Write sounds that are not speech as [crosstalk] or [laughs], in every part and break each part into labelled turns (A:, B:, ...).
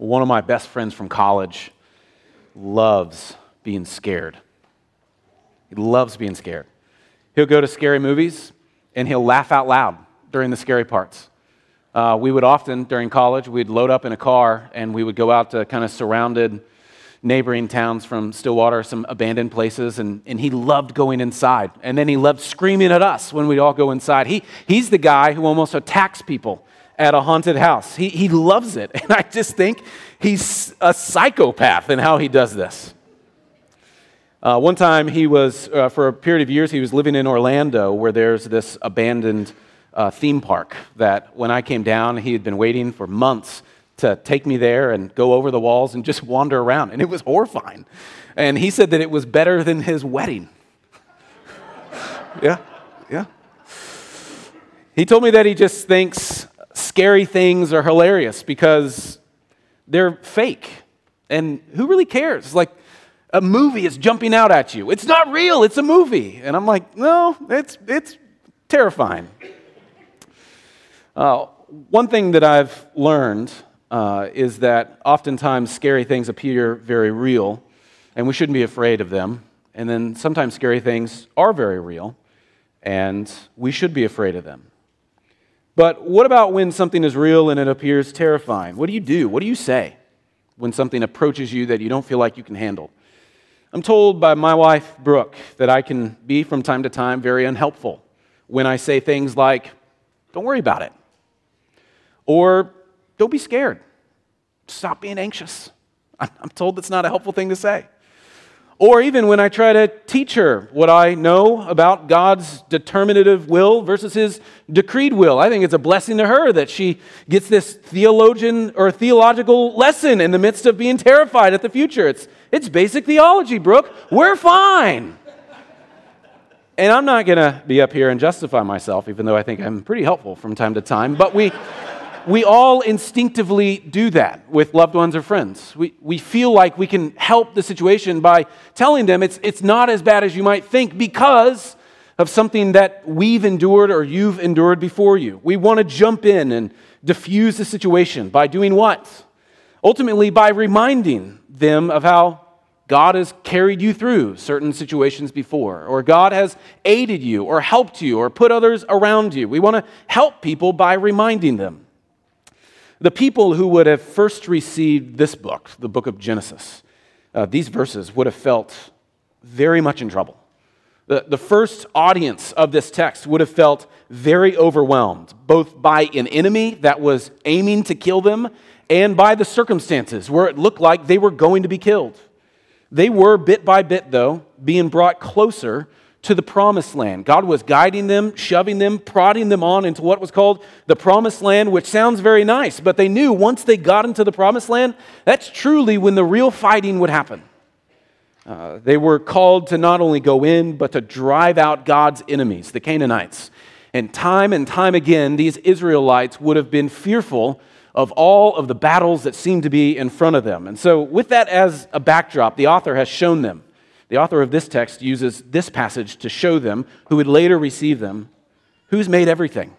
A: One of my best friends from college loves being scared. He loves being scared. He'll go to scary movies and he'll laugh out loud during the scary parts. Uh, we would often, during college, we'd load up in a car and we would go out to kind of surrounded neighboring towns from Stillwater, some abandoned places, and, and he loved going inside. And then he loved screaming at us when we'd all go inside. He, he's the guy who almost attacks people at a haunted house. He, he loves it. [laughs] And I just think he's a psychopath in how he does this. Uh, one time, he was, uh, for a period of years, he was living in Orlando where there's this abandoned uh, theme park that when I came down, he had been waiting for months to take me there and go over the walls and just wander around. And it was horrifying. And he said that it was better than his wedding. [laughs] yeah, yeah. He told me that he just thinks scary things are hilarious because they're fake. And who really cares? It's like, a movie is jumping out at you. It's not real, it's a movie. And I'm like, no, it's, it's terrifying. Uh, one thing that I've learned uh, is that oftentimes scary things appear very real, and we shouldn't be afraid of them. And then sometimes scary things are very real, and we should be afraid of them. But what about when something is real and it appears terrifying? What do you do? What do you say when something approaches you that you don't feel like you can handle? I'm told by my wife, Brooke, that I can be from time to time very unhelpful when I say things like, don't worry about it. Or don't be scared. Stop being anxious. I'm told that's not a helpful thing to say. Or even when I try to teach her what I know about God's determinative will versus his decreed will. I think it's a blessing to her that she gets this theologian or theological lesson in the midst of being terrified at the future. It's, it's basic theology, Brooke. We're fine. And I'm not going to be up here and justify myself, even though I think I'm pretty helpful from time to time. But we we all instinctively do that with loved ones or friends. We, we feel like we can help the situation by telling them it's, it's not as bad as you might think because of something that we've endured or you've endured before you. We want to jump in and diffuse the situation by doing what? Ultimately, by reminding them of how God has carried you through certain situations before, or God has aided you, or helped you, or put others around you. We want to help people by reminding them. The people who would have first received this book, the book of Genesis, uh, these verses would have felt very much in trouble. The, the first audience of this text would have felt very overwhelmed, both by an enemy that was aiming to kill them and by the circumstances where it looked like they were going to be killed. They were, bit by bit, though, being brought closer to the promised land. God was guiding them, shoving them, prodding them on into what was called the promised land, which sounds very nice, but they knew once they got into the promised land, that's truly when the real fighting would happen. Uh, they were called to not only go in, but to drive out God's enemies, the Canaanites. And time and time again, these Israelites would have been fearful of all of the battles that seemed to be in front of them. And so, with that as a backdrop, the author has shown them the author of this text uses this passage to show them, who would later receive them, who's made everything.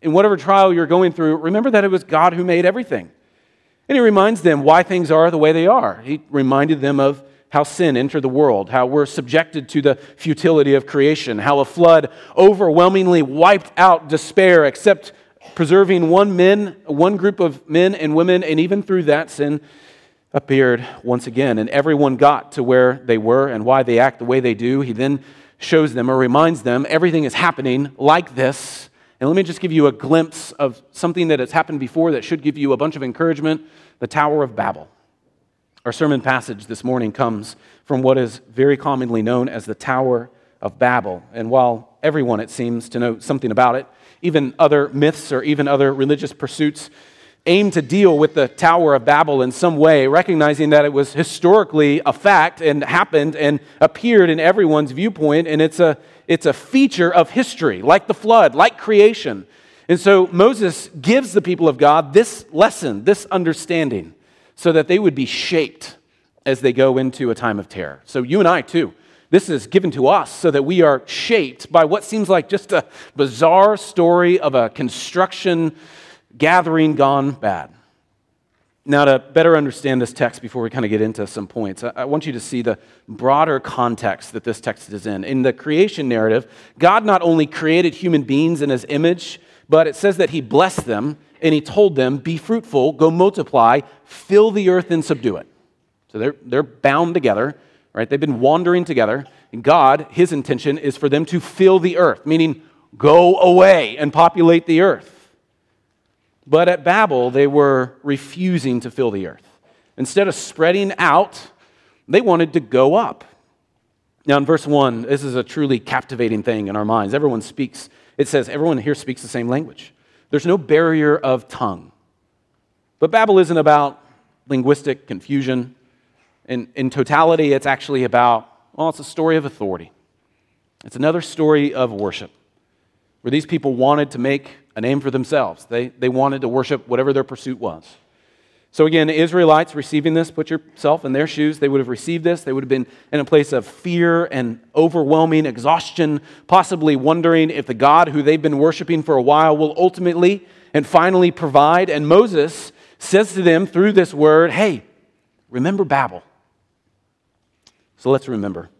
A: In whatever trial you're going through, remember that it was God who made everything. And he reminds them why things are the way they are. He reminded them of how sin entered the world, how we're subjected to the futility of creation, how a flood overwhelmingly wiped out despair, except preserving one men, one group of men and women, and even through that sin appeared once again, and everyone got to where they were and why they act the way they do. He then shows them or reminds them everything is happening like this. And let me just give you a glimpse of something that has happened before that should give you a bunch of encouragement the Tower of Babel. Our sermon passage this morning comes from what is very commonly known as the Tower of Babel. And while everyone, it seems, to know something about it, even other myths or even other religious pursuits aim to deal with the Tower of Babel in some way, recognizing that it was historically a fact and happened and appeared in everyone's viewpoint, and it's a, it's a feature of history, like the flood, like creation. And so Moses gives the people of God this lesson, this understanding, so that they would be shaped as they go into a time of terror. So you and I, too. This is given to us so that we are shaped by what seems like just a bizarre story of a construction gathering gone bad. Now, to better understand this text before we kind of get into some points, I want you to see the broader context that this text is in. In the creation narrative, God not only created human beings in his image, but it says that he blessed them and he told them, Be fruitful, go multiply, fill the earth and subdue it. So they're, they're bound together, right? They've been wandering together. And God, his intention is for them to fill the earth, meaning go away and populate the earth. But at Babel, they were refusing to fill the earth. Instead of spreading out, they wanted to go up. Now, in verse 1, this is a truly captivating thing in our minds. Everyone speaks, it says, everyone here speaks the same language. There's no barrier of tongue. But Babel isn't about linguistic confusion. In, in totality, it's actually about, well, it's a story of authority. It's another story of worship, where these people wanted to make a name for themselves. They, they wanted to worship whatever their pursuit was. So, again, Israelites receiving this, put yourself in their shoes. They would have received this. They would have been in a place of fear and overwhelming exhaustion, possibly wondering if the God who they've been worshiping for a while will ultimately and finally provide. And Moses says to them through this word, Hey, remember Babel. So let's remember.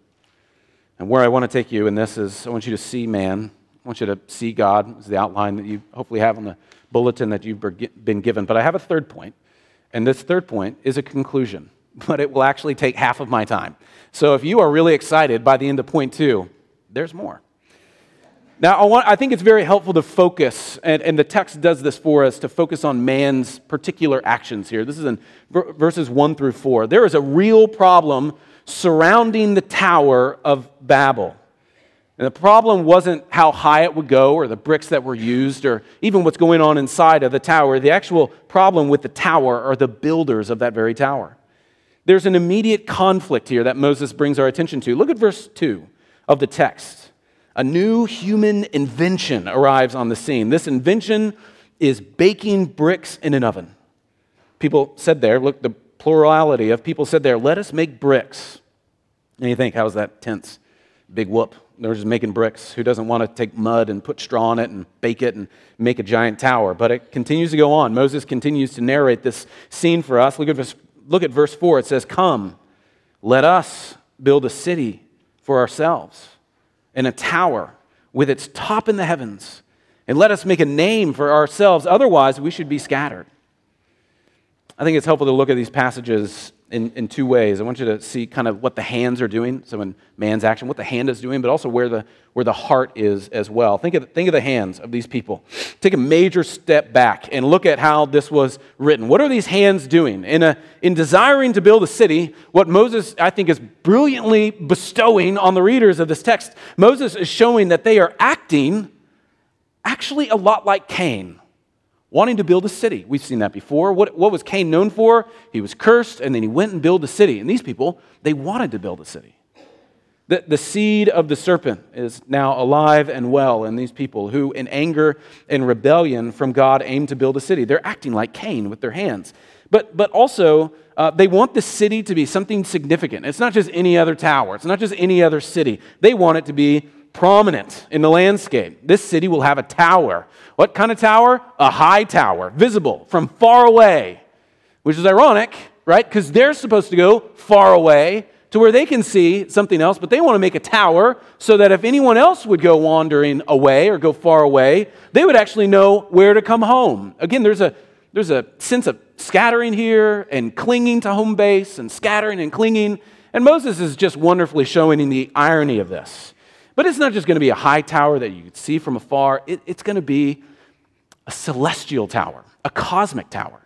A: And where I want to take you in this is I want you to see man I want you to see God is the outline that you hopefully have on the bulletin that you've been given. But I have a third point, and this third point is a conclusion, [laughs] but it will actually take half of my time. So if you are really excited by the end of point two, there's more. Now, I, want, I think it's very helpful to focus, and, and, the text does this for us, to focus on man's particular actions here. This is in verses 1 through 4. There is a real problem surrounding the Tower of Babel. And the problem wasn't how high it would go or the bricks that were used or even what's going on inside of the tower. The actual problem with the tower are the builders of that very tower. There's an immediate conflict here that Moses brings our attention to. Look at verse 2 of the text. A new human invention arrives on the scene. This invention is baking bricks in an oven. People said there, look, the plurality of people said there, let us make bricks. And you think, how's that tense? Big whoop. They're just making bricks. Who doesn't want to take mud and put straw on it and bake it and make a giant tower? But it continues to go on. Moses continues to narrate this scene for us. Look at verse, look at verse 4. It says, Come, let us build a city for ourselves and a tower with its top in the heavens. And let us make a name for ourselves. Otherwise, we should be scattered. I think it's helpful to look at these passages in, in two ways. I want you to see kind of what the hands are doing, so in man's action, what the hand is doing, but also where the, where the heart is as well. Think of, think of the hands of these people. Take a major step back and look at how this was written. What are these hands doing? In, a, in desiring to build a city, what Moses, I think, is brilliantly bestowing on the readers of this text, Moses is showing that they are acting actually a lot like Cain wanting to build a city. We've seen that before. What, what was Cain known for? He was cursed, and then he went and built a city. And these people, they wanted to build a city. The, the seed of the serpent is now alive and well in these people who, in anger and rebellion from God, aim to build a city. They're acting like Cain with their hands. But, but also, uh, they want the city to be something significant. It's not just any other tower, it's not just any other city. They want it to be prominent in the landscape. This city will have a tower. What kind of tower? A high tower, visible from far away, which is ironic, right? Because they're supposed to go far away to where they can see something else, but they want to make a tower so that if anyone else would go wandering away or go far away, they would actually know where to come home. Again, there's a there's a sense of scattering here and clinging to home base and scattering and clinging. And Moses is just wonderfully showing the irony of this. But it's not just going to be a high tower that you can see from afar, it, it's going to be a celestial tower, a cosmic tower.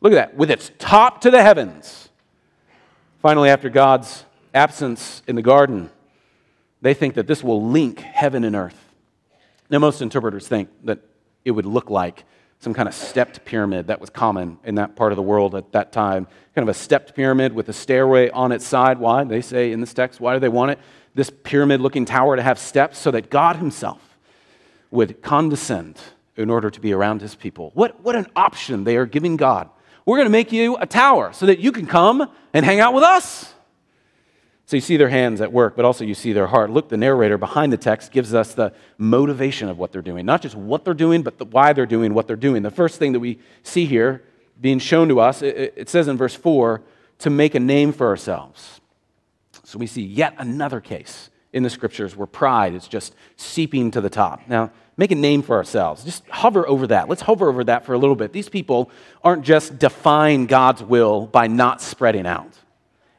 A: Look at that, with its top to the heavens. Finally, after God's absence in the garden, they think that this will link heaven and earth. Now, most interpreters think that it would look like some kind of stepped pyramid that was common in that part of the world at that time. Kind of a stepped pyramid with a stairway on its side. Why? They say in this text, why do they want it? This pyramid looking tower to have steps so that God Himself would condescend in order to be around His people. What, what an option they are giving God. We're going to make you a tower so that you can come and hang out with us. So you see their hands at work, but also you see their heart. Look, the narrator behind the text gives us the motivation of what they're doing. Not just what they're doing, but the, why they're doing what they're doing. The first thing that we see here being shown to us. It, it says in verse 4 to make a name for ourselves. So we see yet another case in the scriptures where pride is just seeping to the top. Now, make a name for ourselves. Just hover over that. Let's hover over that for a little bit. These people aren't just defying God's will by not spreading out.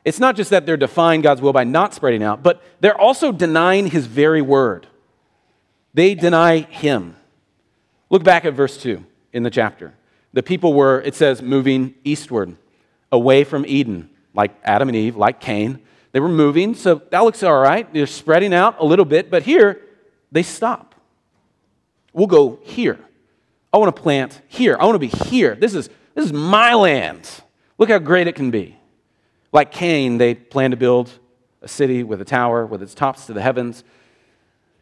A: It's not just that they're defying God's will by not spreading out, but they're also denying his very word. They deny him. Look back at verse 2 in the chapter. The people were, it says, moving eastward, away from Eden, like Adam and Eve, like Cain. They were moving, so that looks all right. They're spreading out a little bit, but here they stop. We'll go here. I want to plant here. I want to be here. This is, this is my land. Look how great it can be. Like Cain, they plan to build a city with a tower with its tops to the heavens.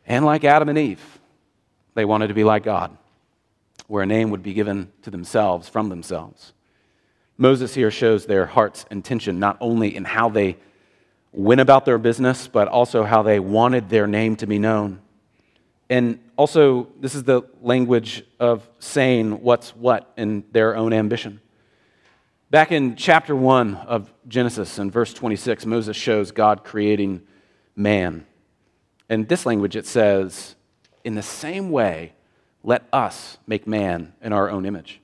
A: And like Adam and Eve, they wanted to be like God, where a name would be given to themselves from themselves. Moses here shows their heart's intention, not only in how they went about their business, but also how they wanted their name to be known. And also, this is the language of saying what's what in their own ambition. Back in chapter 1 of Genesis, in verse 26, Moses shows God creating man. In this language, it says, In the same way, let us make man in our own image.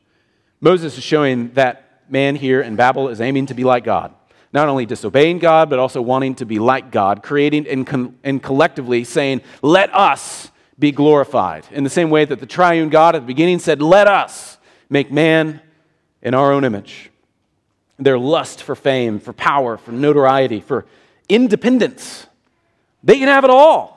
A: Moses is showing that man here in Babel is aiming to be like God not only disobeying God, but also wanting to be like God, creating and, and collectively saying, Let us be glorified. In the same way that the triune God at the beginning said, Let us make man in our own image. Their lust for fame, for power, for notoriety, for independence, they can have it all.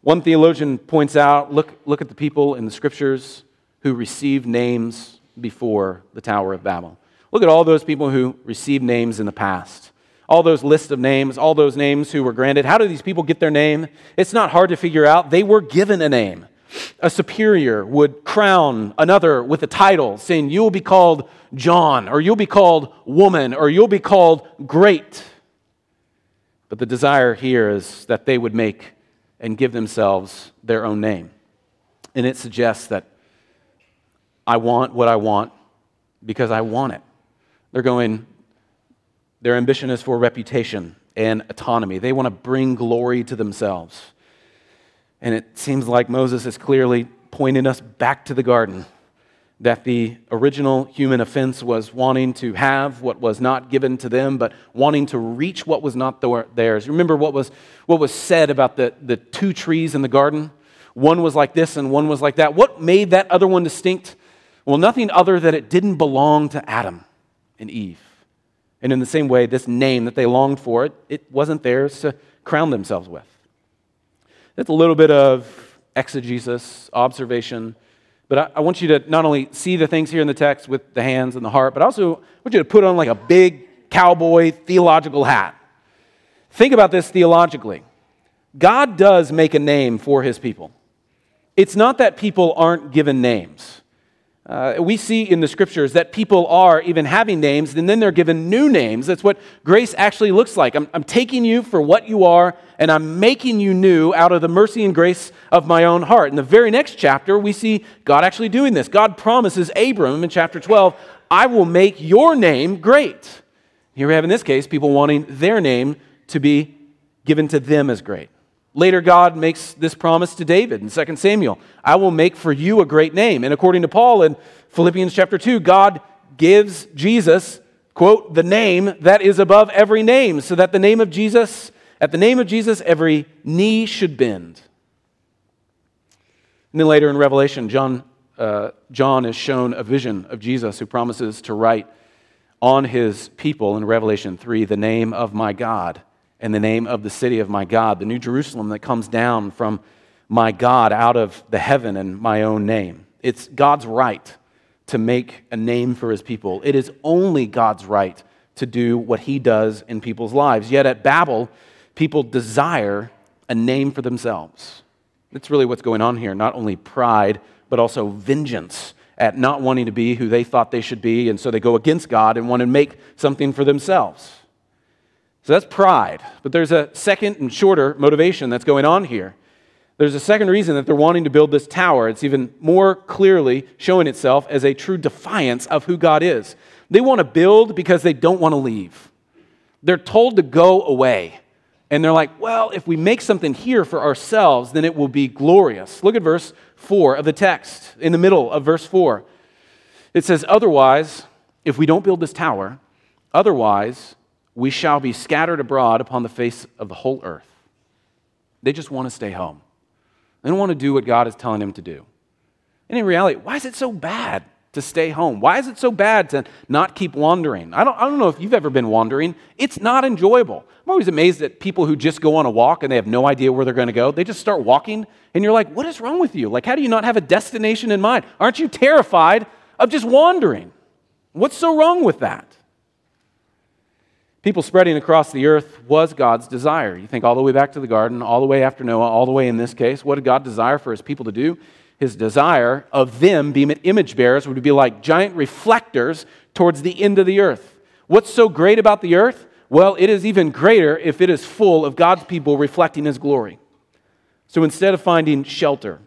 A: One theologian points out look, look at the people in the scriptures who received names before the Tower of Babel. Look at all those people who received names in the past. All those lists of names, all those names who were granted. How do these people get their name? It's not hard to figure out. They were given a name. A superior would crown another with a title, saying, You will be called John, or you'll be called woman, or you'll be called great. But the desire here is that they would make and give themselves their own name. And it suggests that I want what I want because I want it. They're going, their ambition is for reputation and autonomy. They want to bring glory to themselves. And it seems like Moses is clearly pointing us back to the garden that the original human offense was wanting to have what was not given to them, but wanting to reach what was not theirs. Remember what was, what was said about the, the two trees in the garden? One was like this and one was like that. What made that other one distinct? Well, nothing other than it didn't belong to Adam and Eve. And in the same way, this name that they longed for, it, it wasn't theirs to crown themselves with. That's a little bit of exegesis, observation. But I, I, want you to not only see the things here in the text with the hands and the heart, but also I want you to put on like a big cowboy theological hat. Think about this theologically. God does make a name for his people. It's not that people aren't given names. Uh, we see in the scriptures that people are even having names and then they're given new names. That's what grace actually looks like. I'm, I'm, taking you for what you are and I'm making you new out of the mercy and grace of my own heart. In the very next chapter, we see God actually doing this. God promises Abram in chapter 12, I will make your name great. Here we have in this case people wanting their name to be given to them as great. Later, God makes this promise to David in 2 Samuel I will make for you a great name. And according to Paul in Philippians chapter 2, God gives Jesus, quote, the name that is above every name, so that the name of Jesus, at the name of Jesus, every knee should bend. And then later in Revelation, John, uh, John is shown a vision of Jesus who promises to write on his people in Revelation 3 the name of my God in the name of the city of my God, the New Jerusalem that comes down from my God out of the heaven in my own name. It's God's right to make a name for his people. It is only God's right to do what he does in people's lives. Yet at Babel, people desire a name for themselves. That's really what's going on here. Not only pride, but also vengeance at not wanting to be who they thought they should be, and so they go against God and want to make something for themselves. So that's pride. But there's a second and shorter motivation that's going on here. There's a second reason that they're wanting to build this tower. It's even more clearly showing itself as a true defiance of who God is. They want to build because they don't want to leave. They're told to go away. And they're like, well, if we make something here for ourselves, then it will be glorious. Look at verse 4 of the text, in the middle of verse 4. It says, Otherwise, if we don't build this tower, otherwise we shall be scattered abroad upon the face of the whole earth. They just want to stay home. They don't want to do what God is telling them to do. And in reality, why is it so bad to stay home? Why is it so bad to not keep wandering? I don't, I don't know if you've ever been wandering. It's not enjoyable. I'm always amazed at people who just go on a walk and they have no idea where they're going to go. They just start walking, and you're like, what is wrong with you? Like, how do you not have a destination in mind? Aren't you terrified of just wandering? What's so wrong with that? People spreading across the earth was God's desire. You think all the way back to the garden, all the way after Noah, all the way in this case. What did God desire for his people to do? His desire of them being image bearers would be like giant reflectors towards the end of the earth. What's so great about the earth? Well, it is even greater if it is full of God's people reflecting his glory. So instead of finding shelter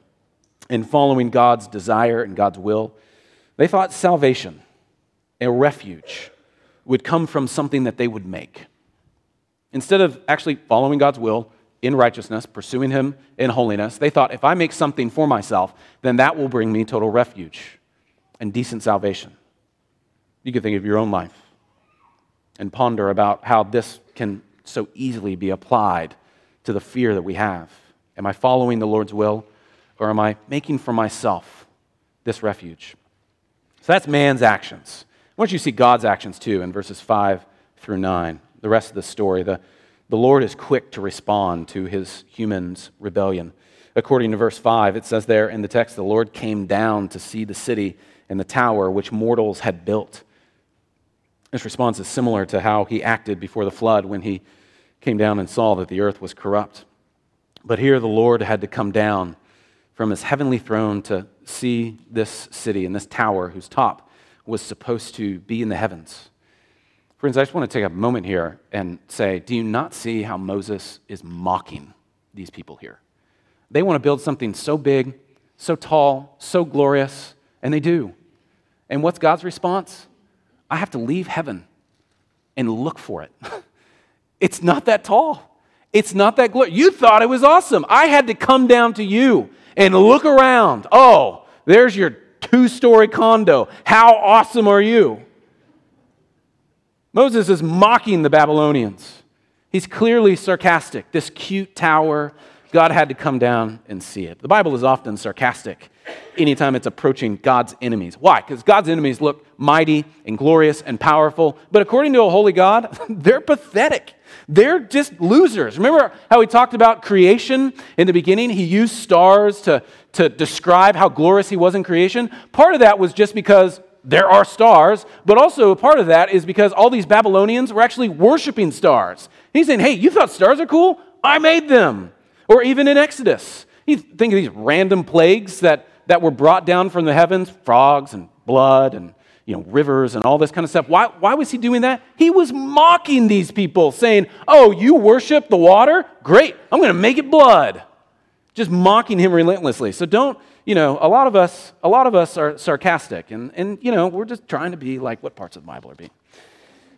A: and following God's desire and God's will, they thought salvation, a refuge, would come from something that they would make. Instead of actually following God's will in righteousness, pursuing Him in holiness, they thought if I make something for myself, then that will bring me total refuge and decent salvation. You can think of your own life and ponder about how this can so easily be applied to the fear that we have. Am I following the Lord's will, or am I making for myself this refuge? So that's man's actions. Want you to see God's actions too in verses 5 through 9. The rest of the story. The, the Lord is quick to respond to his human's rebellion. According to verse 5, it says there in the text, the Lord came down to see the city and the tower which mortals had built. This response is similar to how he acted before the flood when he came down and saw that the earth was corrupt. But here the Lord had to come down from his heavenly throne to see this city and this tower whose top was supposed to be in the heavens. Friends, I just want to take a moment here and say, do you not see how Moses is mocking these people here? They want to build something so big, so tall, so glorious, and they do. And what's God's response? I have to leave heaven and look for it. [laughs] it's not that tall. It's not that glorious. You thought it was awesome. I had to come down to you and look around. Oh, there's your two story condo. How awesome are you? Moses is mocking the Babylonians. He's clearly sarcastic. This cute tower, God had to come down and see it. The Bible is often sarcastic anytime it's approaching God's enemies. Why? Because God's enemies look mighty and glorious and powerful, but according to a holy God, [laughs] they're pathetic. They're just losers. Remember how he talked about creation in the beginning? He used stars to, to describe how glorious he was in creation. Part of that was just because there are stars, but also a part of that is because all these Babylonians were actually worshiping stars. he's saying, hey, you thought stars are cool? I made them. Or even in Exodus, you think of these random plagues that, that were brought down from the heavens frogs and blood and you know, rivers and all this kind of stuff. Why, why was he doing that? He was mocking these people, saying, Oh, you worship the water? Great, I'm going to make it blood. Just mocking him relentlessly. So don't, you know, a lot of us, a lot of us are sarcastic, and, and you know, we're just trying to be like what parts of the Bible are being.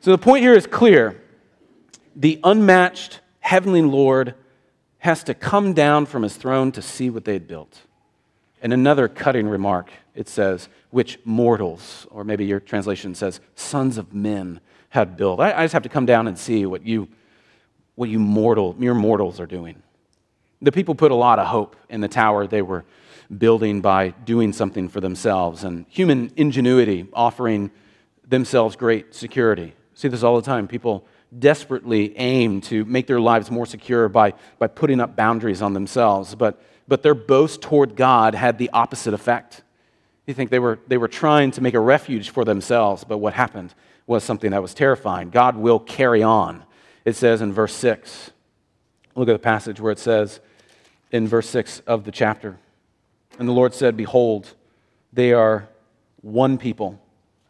A: So the point here is clear. The unmatched heavenly Lord has to come down from his throne to see what they had built. And another cutting remark, it says, which mortals, or maybe your translation says, sons of men had built. I, I just have to come down and see what you, what you mortal, mere mortals are doing. The people put a lot of hope in the tower they were building by doing something for themselves and human ingenuity offering themselves great security. See this all the time. People desperately aim to make their lives more secure by, by putting up boundaries on themselves, but, but their boast toward God had the opposite effect. You think they were, they were trying to make a refuge for themselves, but what happened was something that was terrifying. God will carry on. It says in verse 6. Look at the passage where it says in verse 6 of the chapter. And the Lord said, Behold, they are one people,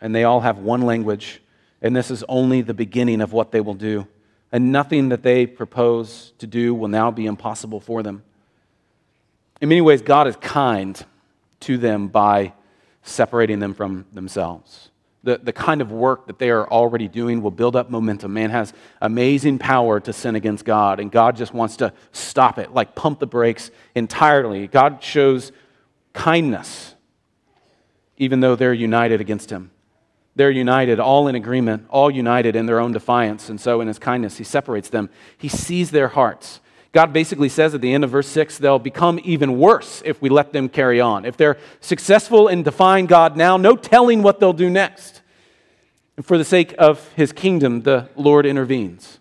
A: and they all have one language, and this is only the beginning of what they will do. And nothing that they propose to do will now be impossible for them. In many ways, God is kind to them by separating them from themselves. The, the kind of work that they are already doing will build up momentum. Man has amazing power to sin against God, and God just wants to stop it, like pump the brakes entirely. God shows kindness, even though they're united against Him. They're united, all in agreement, all united in their own defiance. And so, in His kindness, He separates them. He sees their hearts. God basically says at the end of verse 6 they'll become even worse if we let them carry on. If they're successful in defying God now, no telling what they'll do next. And for the sake of his kingdom, the Lord intervenes.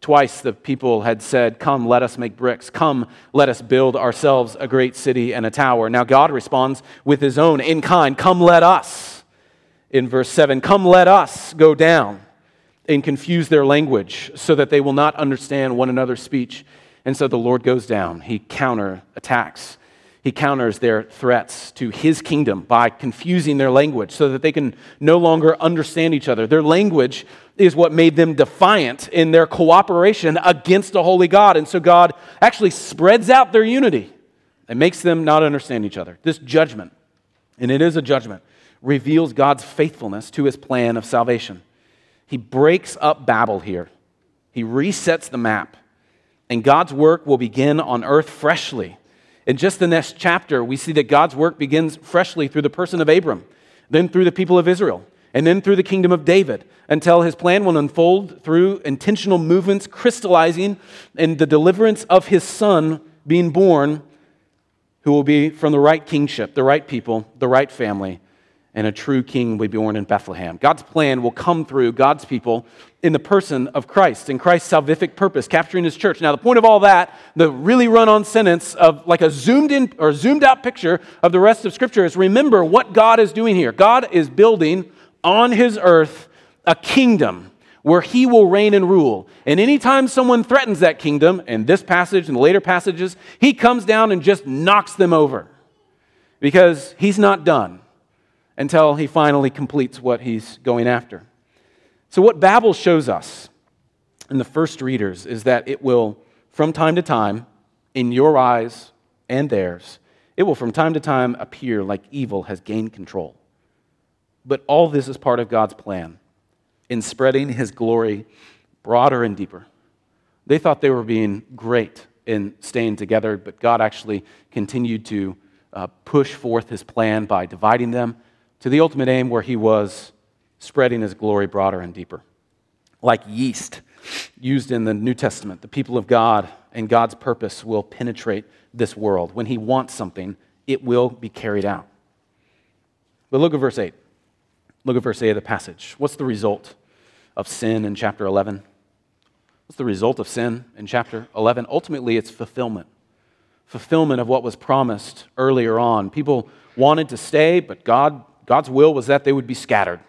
A: Twice the people had said, Come, let us make bricks. Come, let us build ourselves a great city and a tower. Now God responds with his own in kind, Come, let us. In verse 7, Come, let us go down and confuse their language so that they will not understand one another's speech. And so the Lord goes down. He counterattacks. He counters their threats to his kingdom by confusing their language so that they can no longer understand each other. Their language is what made them defiant in their cooperation against a holy God. And so God actually spreads out their unity and makes them not understand each other. This judgment, and it is a judgment, reveals God's faithfulness to his plan of salvation. He breaks up Babel here, he resets the map and God's work will begin on earth freshly. In just the next chapter, we see that God's work begins freshly through the person of Abram, then through the people of Israel, and then through the kingdom of David, until his plan will unfold through intentional movements crystallizing in the deliverance of his son being born, who will be from the right kingship, the right people, the right family, and a true king will be born in Bethlehem. God's plan will come through God's people in the person of Christ, in Christ's salvific purpose, capturing his church. Now, the point of all that, the really run on sentence of like a zoomed in or zoomed out picture of the rest of Scripture is remember what God is doing here. God is building on his earth a kingdom where he will reign and rule. And anytime someone threatens that kingdom, in this passage and later passages, he comes down and just knocks them over because he's not done until he finally completes what he's going after. So, what Babel shows us in the first readers is that it will, from time to time, in your eyes and theirs, it will from time to time appear like evil has gained control. But all this is part of God's plan in spreading his glory broader and deeper. They thought they were being great in staying together, but God actually continued to uh, push forth his plan by dividing them to the ultimate aim where he was spreading his glory broader and deeper. Like yeast used in the New Testament, the people of God and God's purpose will penetrate this world. When he wants something, it will be carried out. But look at verse 8. Look at verse 8 of the passage. What's the result of sin in chapter 11? What's the result of sin in chapter 11? Ultimately, it's fulfillment. Fulfillment of what was promised earlier on. People wanted to stay, but God God's will was that they would be scattered,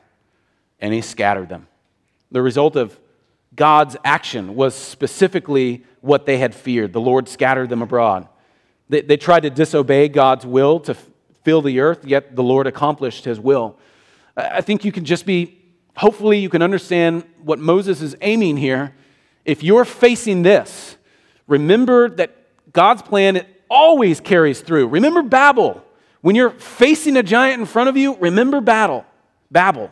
A: and He scattered them. The result of God's action was specifically what they had feared. The Lord scattered them abroad. They, they tried to disobey God's will to fill the earth, yet the Lord accomplished His will. I think you can just be, hopefully, you can understand what Moses is aiming here. If you're facing this, remember that God's plan always carries through. Remember Babel. When you're facing a giant in front of you, remember battle, Babel.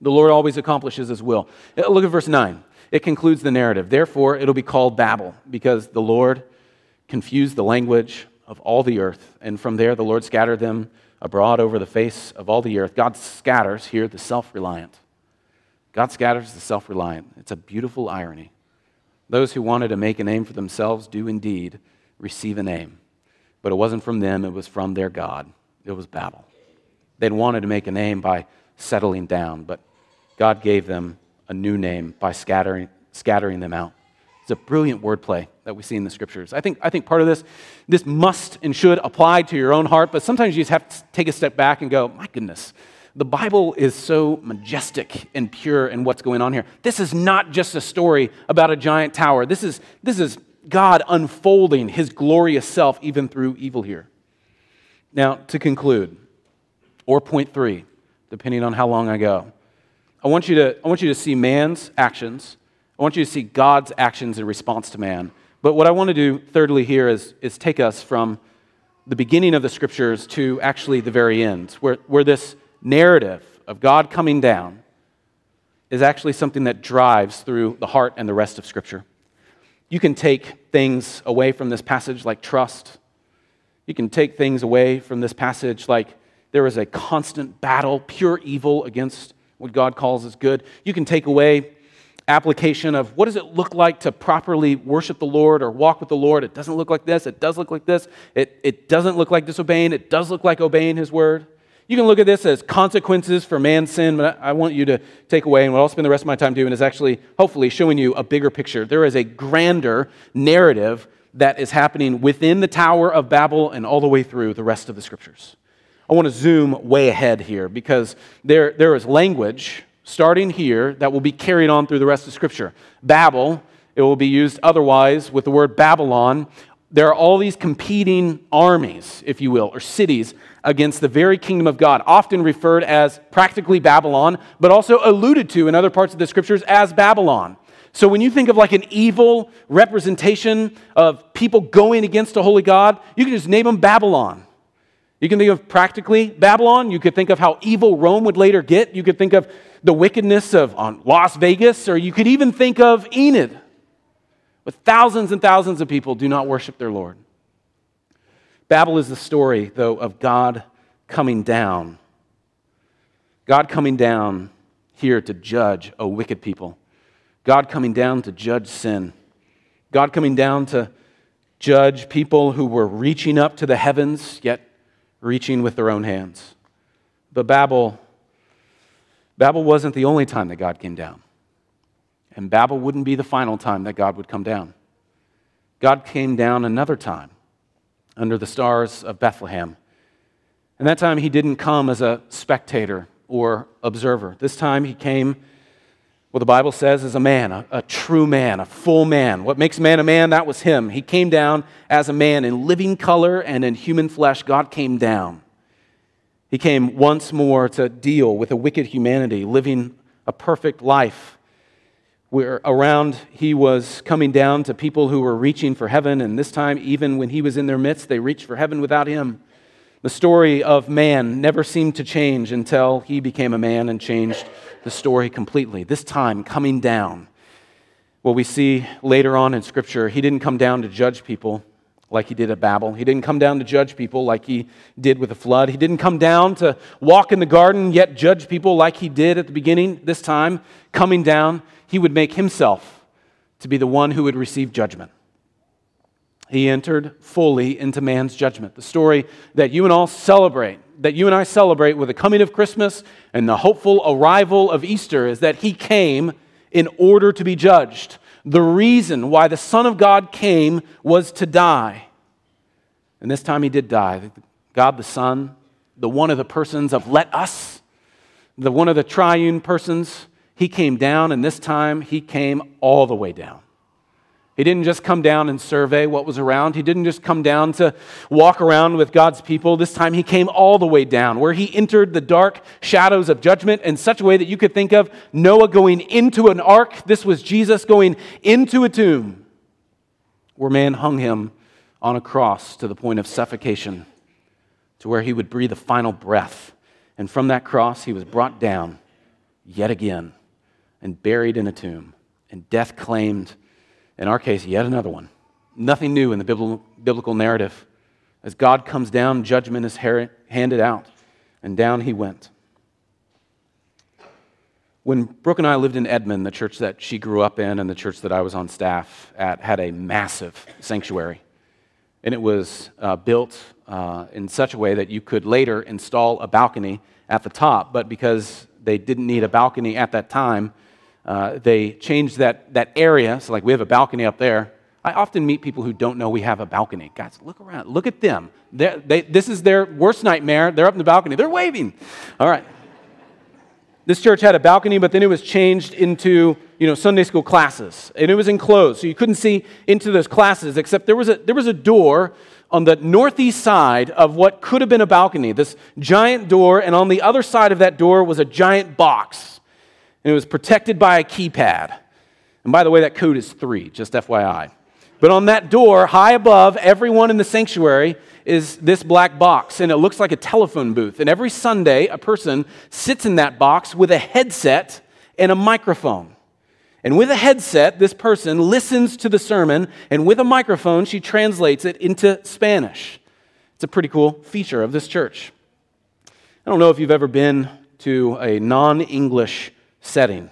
A: The Lord always accomplishes his will. Uh, look at verse 9. It concludes the narrative. Therefore, it'll be called Babel, because the Lord confused the language of all the earth. And from there, the Lord scattered them abroad over the face of all the earth. God scatters here the self reliant. God scatters the self reliant. It's a beautiful irony. Those who wanted to make a name for themselves do indeed receive a name. But it wasn't from them, it was from their God. It was Babel. They'd wanted to make a name by settling down, but God gave them a new name by scattering, scattering them out. It's a brilliant wordplay that we see in the scriptures. I think, I think part of this, this must and should apply to your own heart, but sometimes you just have to take a step back and go, my goodness, the Bible is so majestic and pure in what's going on here. This is not just a story about a giant tower. This is, this is God unfolding his glorious self even through evil here. Now, to conclude, or point three, depending on how long I go, I want you to, I want you to see man's actions. I want you to see God's actions in response to man. But what I want to do, thirdly, here is, is take us from the beginning of the scriptures to actually the very end, where, where this narrative of God coming down is actually something that drives through the heart and the rest of scripture. You can take things away from this passage like trust. You can take things away from this passage like there is a constant battle, pure evil against what God calls as good. You can take away application of what does it look like to properly worship the Lord or walk with the Lord. It doesn't look like this, it does look like this, it, it doesn't look like disobeying, it does look like obeying His word. You can look at this as consequences for man's sin, but I want you to take away, and what I'll spend the rest of my time doing is actually, hopefully, showing you a bigger picture. There is a grander narrative that is happening within the Tower of Babel and all the way through the rest of the scriptures. I want to zoom way ahead here because there, there is language starting here that will be carried on through the rest of Scripture. Babel, it will be used otherwise with the word Babylon. There are all these competing armies, if you will, or cities against the very kingdom of God, often referred as practically Babylon, but also alluded to in other parts of the scriptures as Babylon. So when you think of like an evil representation of people going against a holy God, you can just name them Babylon. You can think of practically Babylon. You could think of how evil Rome would later get. You could think of the wickedness of on Las Vegas, or you could even think of Enid, with thousands and thousands of people do not worship their Lord. Babel is the story, though, of God coming down. God coming down here to judge a wicked people. God coming down to judge sin. God coming down to judge people who were reaching up to the heavens, yet reaching with their own hands. But Babel, Babel wasn't the only time that God came down. And Babel wouldn't be the final time that God would come down. God came down another time under the stars of Bethlehem. And that time he didn't come as a spectator or observer. This time he came, what the Bible says, as a man, a, a, true man, a full man. What makes man a man? That was him. He came down as a man in living color and in human flesh. God came down. He came once more to deal with a wicked humanity, living a perfect life. Where around he was coming down to people who were reaching for heaven, and this time, even when he was in their midst, they reached for heaven without him. The story of man never seemed to change until he became a man and changed the story completely. This time, coming down. What we see later on in Scripture, he didn't come down to judge people like he did at Babel. He didn't come down to judge people like he did with the flood. He didn't come down to walk in the garden yet judge people like he did at the beginning. This time, coming down, he would make himself to be the one who would receive judgment. He entered fully into man's judgment. The story that you and all celebrate, that you and I celebrate with the coming of Christmas and the hopeful arrival of Easter is that he came in order to be judged the reason why the Son of God came was to die. And this time he did die. God the Son, the one of the persons of let us, the one of the triune persons, he came down, and this time he came all the way down. He didn't just come down and survey what was around. He didn't just come down to walk around with God's people. This time he came all the way down, where he entered the dark shadows of judgment in such a way that you could think of Noah going into an ark. This was Jesus going into a tomb, where man hung him on a cross to the point of suffocation, to where he would breathe a final breath. And from that cross, he was brought down yet again and buried in a tomb. And death claimed in our case, yet another one. Nothing new in the biblical narrative. As God comes down, judgment is handed out, and down he went. When Brooke and I lived in Edmond, the church that she grew up in and the church that I was on staff at had a massive sanctuary. And it was uh, built uh, in such a way that you could later install a balcony at the top, but because they didn't need a balcony at that time, uh, they changed that, that area. So, like, we have a balcony up there. I often meet people who don't know we have a balcony. Guys, look around. Look at them. They, this is their worst nightmare. They're up in the balcony. They're waving. All right. This church had a balcony, but then it was changed into you know, Sunday school classes. And it was enclosed, so you couldn't see into those classes, except there was a, there was a door on the northeast side of what could have been a balcony, this giant door, and on the other side of that door was a giant box and it was protected by a keypad. And by the way, that code is three, just FYI. But on that door, high above everyone in the sanctuary, is this black box, and it looks like a telephone booth. And every Sunday, a person sits in that box with a headset and a microphone. And with a headset, this person listens to the sermon, and with a microphone, she translates it into Spanish. It's a pretty cool feature of this church. I don't know if you've ever been to a non English setting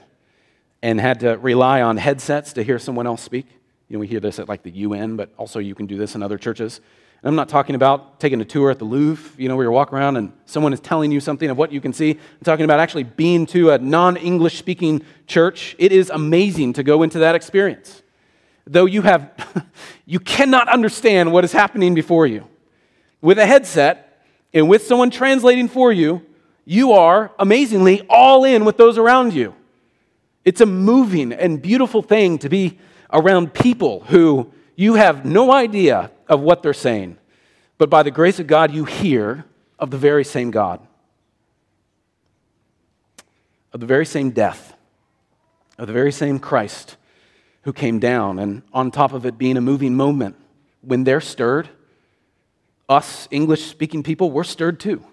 A: and had to rely on headsets to hear someone else speak. You know, we hear this at like the UN, but also you can do this in other churches. And I'm not talking about taking a tour at the Louvre, you know, where you walk around and someone is telling you something of what you can see. I'm talking about actually being to a non English speaking church. It is amazing to go into that experience. Though you have, [laughs] you cannot understand what is happening before you. With a headset and with someone translating for you, you are amazingly all in with those around you. It's a moving and beautiful thing to be around people who you have no idea of what they're saying, but by the grace of God, you hear of the very same God, of the very same death, of the very same Christ who came down, and on top of it being a moving moment, when they're stirred, us English speaking people, we're stirred too.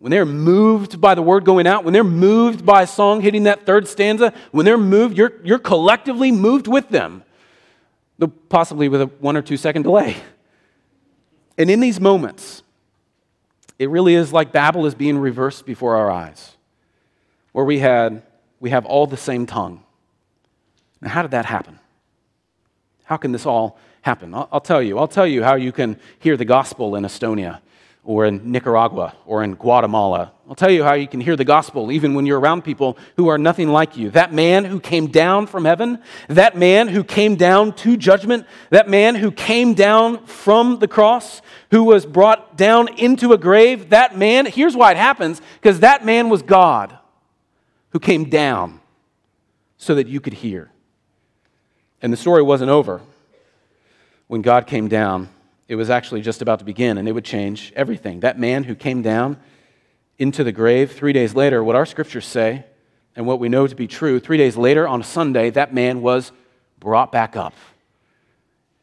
A: When they're moved by the word going out, when they're moved by a song hitting that third stanza, when they're moved, you're, you're collectively moved with them possibly with a one or two second delay. And in these moments, it really is like Babel is being reversed before our eyes, where we, had, we have all the same tongue. Now, how did that happen? How can this all happen? I'll, I'll tell you. I'll tell you how you can hear the gospel in Estonia or in Nicaragua or in Guatemala. I'll tell you how you can hear the gospel even when you're around people who are nothing like you. That man who came down from heaven, that man who came down to judgment, that man who came down from the cross, who was brought down into a grave, that man, here's why it happens because that man was God who came down so that you could hear. And the story wasn't over when God came down it was actually just about to begin, and it would change everything. That man who came down into the grave three days later, what our scriptures say, and what we know to be true, three days later on Sunday, that man was brought back up.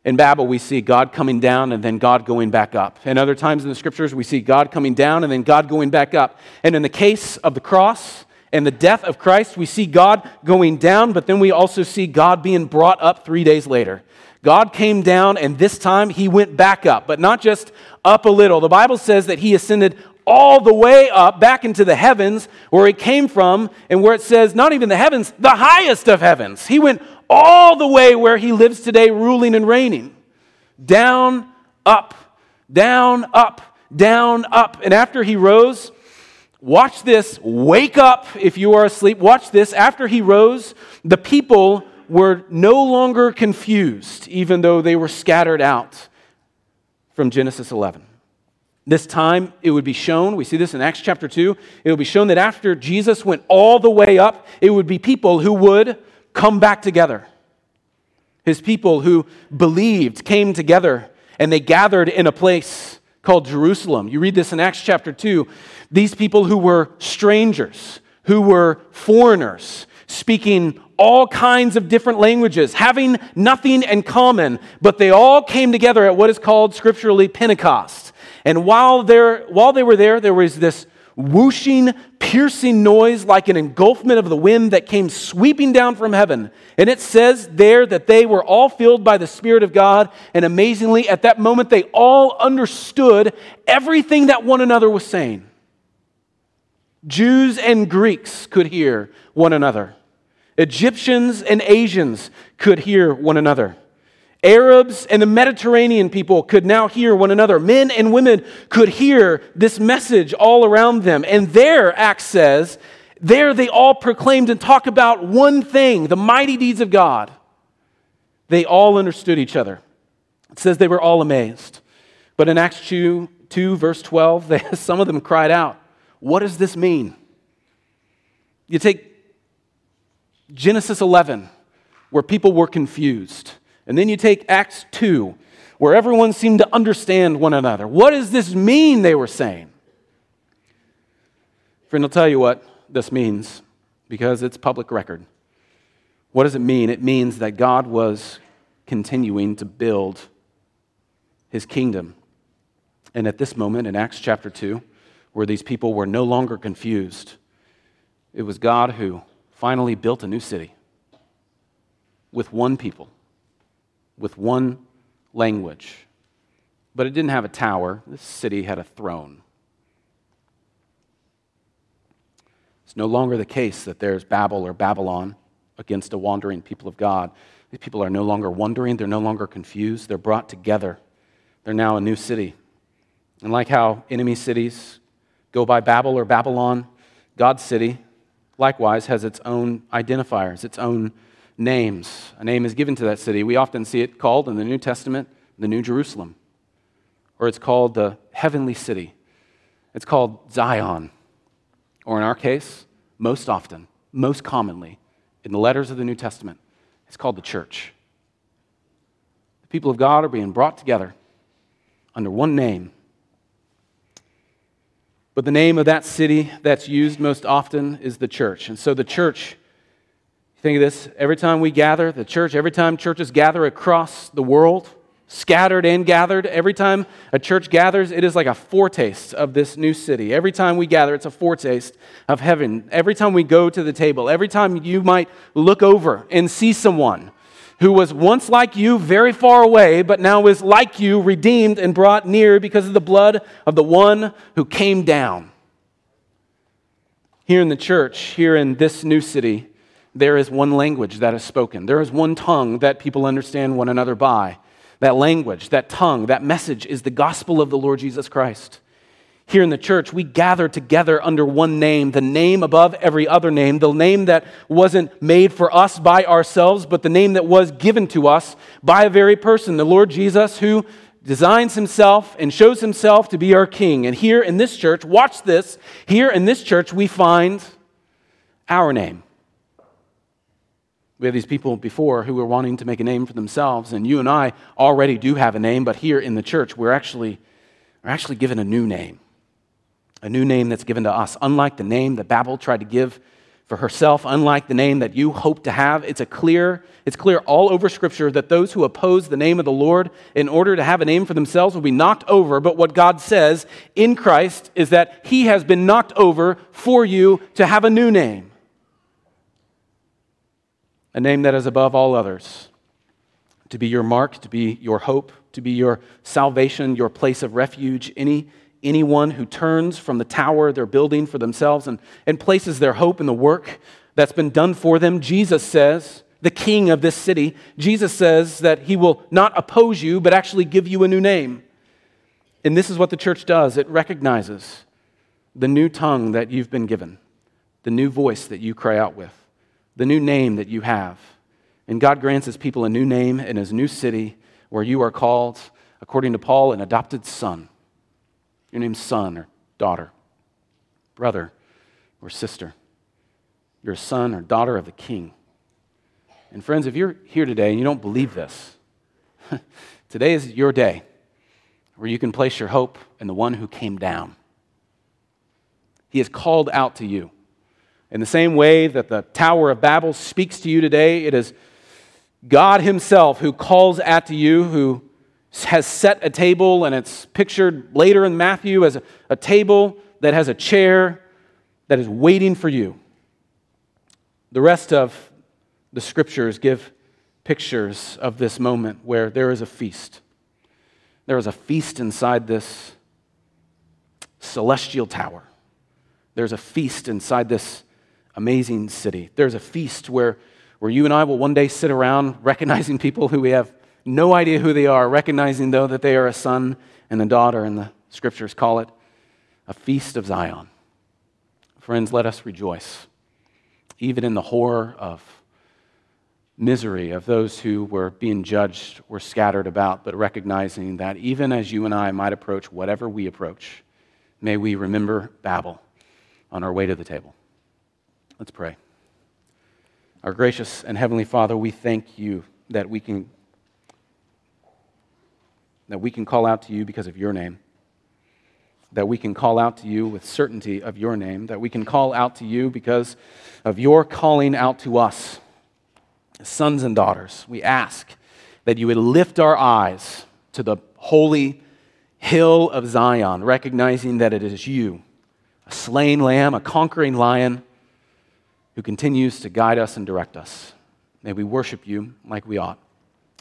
A: In Babel, we see God coming down and then God going back up. And other times in the scriptures, we see God coming down and then God going back up. And in the case of the cross and the death of Christ, we see God going down, but then we also see God being brought up three days later. God came down, and this time he went back up, but not just up a little. The Bible says that he ascended all the way up back into the heavens where he came from, and where it says, not even the heavens, the highest of heavens. He went all the way where he lives today, ruling and reigning. Down, up, down, up, down, up. And after he rose, watch this, wake up if you are asleep. Watch this. After he rose, the people were no longer confused, even though they were scattered out from Genesis 11. This time it would be shown, we see this in Acts chapter 2, it would be shown that after Jesus went all the way up, it would be people who would come back together. His people who believed came together and they gathered in a place called Jerusalem. You read this in Acts chapter 2. These people who were strangers, who were foreigners, speaking all kinds of different languages, having nothing in common, but they all came together at what is called scripturally Pentecost. And while, while they were there, there was this whooshing, piercing noise like an engulfment of the wind that came sweeping down from heaven. And it says there that they were all filled by the Spirit of God. And amazingly, at that moment, they all understood everything that one another was saying. Jews and Greeks could hear one another. Egyptians and Asians could hear one another. Arabs and the Mediterranean people could now hear one another. Men and women could hear this message all around them. And there, Acts says, there they all proclaimed and talked about one thing the mighty deeds of God. They all understood each other. It says they were all amazed. But in Acts 2, 2 verse 12, [laughs] they, some of them cried out, What does this mean? You take Genesis 11, where people were confused. And then you take Acts 2, where everyone seemed to understand one another. What does this mean, they were saying? Friend, I'll tell you what this means because it's public record. What does it mean? It means that God was continuing to build his kingdom. And at this moment in Acts chapter 2, where these people were no longer confused, it was God who finally built a new city with one people, with one language. But it didn't have a tower, this city had a throne. It's no longer the case that there's Babel or Babylon against a wandering people of God. These people are no longer wandering, they're no longer confused, they're brought together. They're now a new city. And like how enemy cities go by Babel or Babylon, God's city likewise has its own identifiers, its own names. A name is given to that city. We often see it called in the New Testament the New Jerusalem, or it's called the heavenly city. It's called Zion, or in our case, most often, most commonly, in the letters of the New Testament, it's called the church. The people of God are being brought together under one name. But the name of that city that's used most often is the church. And so the church, think of this, every time we gather, the church, every time churches gather across the world, scattered and gathered. Every time a church gathers, it is like a foretaste of this new city. Every time we gather, it's a foretaste of heaven. Every time we go to the table, every time you might look over and see someone who was once like you, very far away, but now is like you, redeemed and brought near because of the blood of the one who came down. Here in the church, here in this new city, there is one language that is spoken. There is one tongue that people understand one another by. That language, that tongue, that message is the gospel of the Lord Jesus Christ. Here in the church, we gather together under one name, the name above every other name, the name that wasn't made for us by ourselves, but the name that was given to us by a very person, the Lord Jesus, who designs himself and shows himself to be our king. And here in this church, watch this, here in this church, we find our name. We have these people before who were wanting to make a name for themselves, and you and I already do have a name, but here in the church, we're actually, we're actually given a new name. A new name that's given to us. Unlike the name that Babel tried to give for herself, unlike the name that you hope to have, it's a clear, it's clear all over Scripture that those who oppose the name of the Lord in order to have a name for themselves will be knocked over. But what God says in Christ is that He has been knocked over for you to have a new name a name that is above all others, to be your mark, to be your hope, to be your salvation, your place of refuge. Any, anyone who turns from the tower they're building for themselves and, and places their hope in the work that's been done for them, Jesus says, the king of this city, Jesus says that he will not oppose you, but actually give you a new name. And this is what the church does it recognizes the new tongue that you've been given, the new voice that you cry out with the new name that you have. And God grants his people a new name in his new city where you are called, according to Paul, an adopted son. Your name's son or daughter, brother or sister. You're a son or daughter of the king. And friends, if you're here today and you don't believe this, [laughs] today is your day where you can place your hope in the one who came down. He has called out to you. In the same way that the Tower of Babel speaks to you today, it is God Himself who calls out to you, who has set a table, and it's pictured later in Matthew as a, a table that has a chair that is waiting for you. The rest of the scriptures give pictures of this moment where there is a feast. There is a feast inside this celestial tower. There's a feast inside this amazing city. There's a feast where, where you and I will one day sit around recognizing people who we have no idea who they are, recognizing, though, that they are a son and a daughter, and the scriptures call it a feast of Zion. Friends, let us rejoice, even in the horror of misery of those who were being judged were scattered about, but recognizing that even as you and I might approach whatever we approach, may we remember Babel on our way to the table. Let's pray. Our gracious and heavenly Father, we thank you that we can that we can call out to you because of your name. That we can call out to you with certainty of your name, that we can call out to you because of your calling out to us, sons and daughters. We ask that you would lift our eyes to the holy hill of Zion, recognizing that it is you, a slain lamb, a conquering lion, who continues to guide us and direct us. May we worship you like we ought.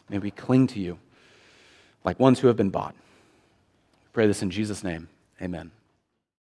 A: May we cling to you like ones who have been bought. We pray this in Jesus' name. Amen.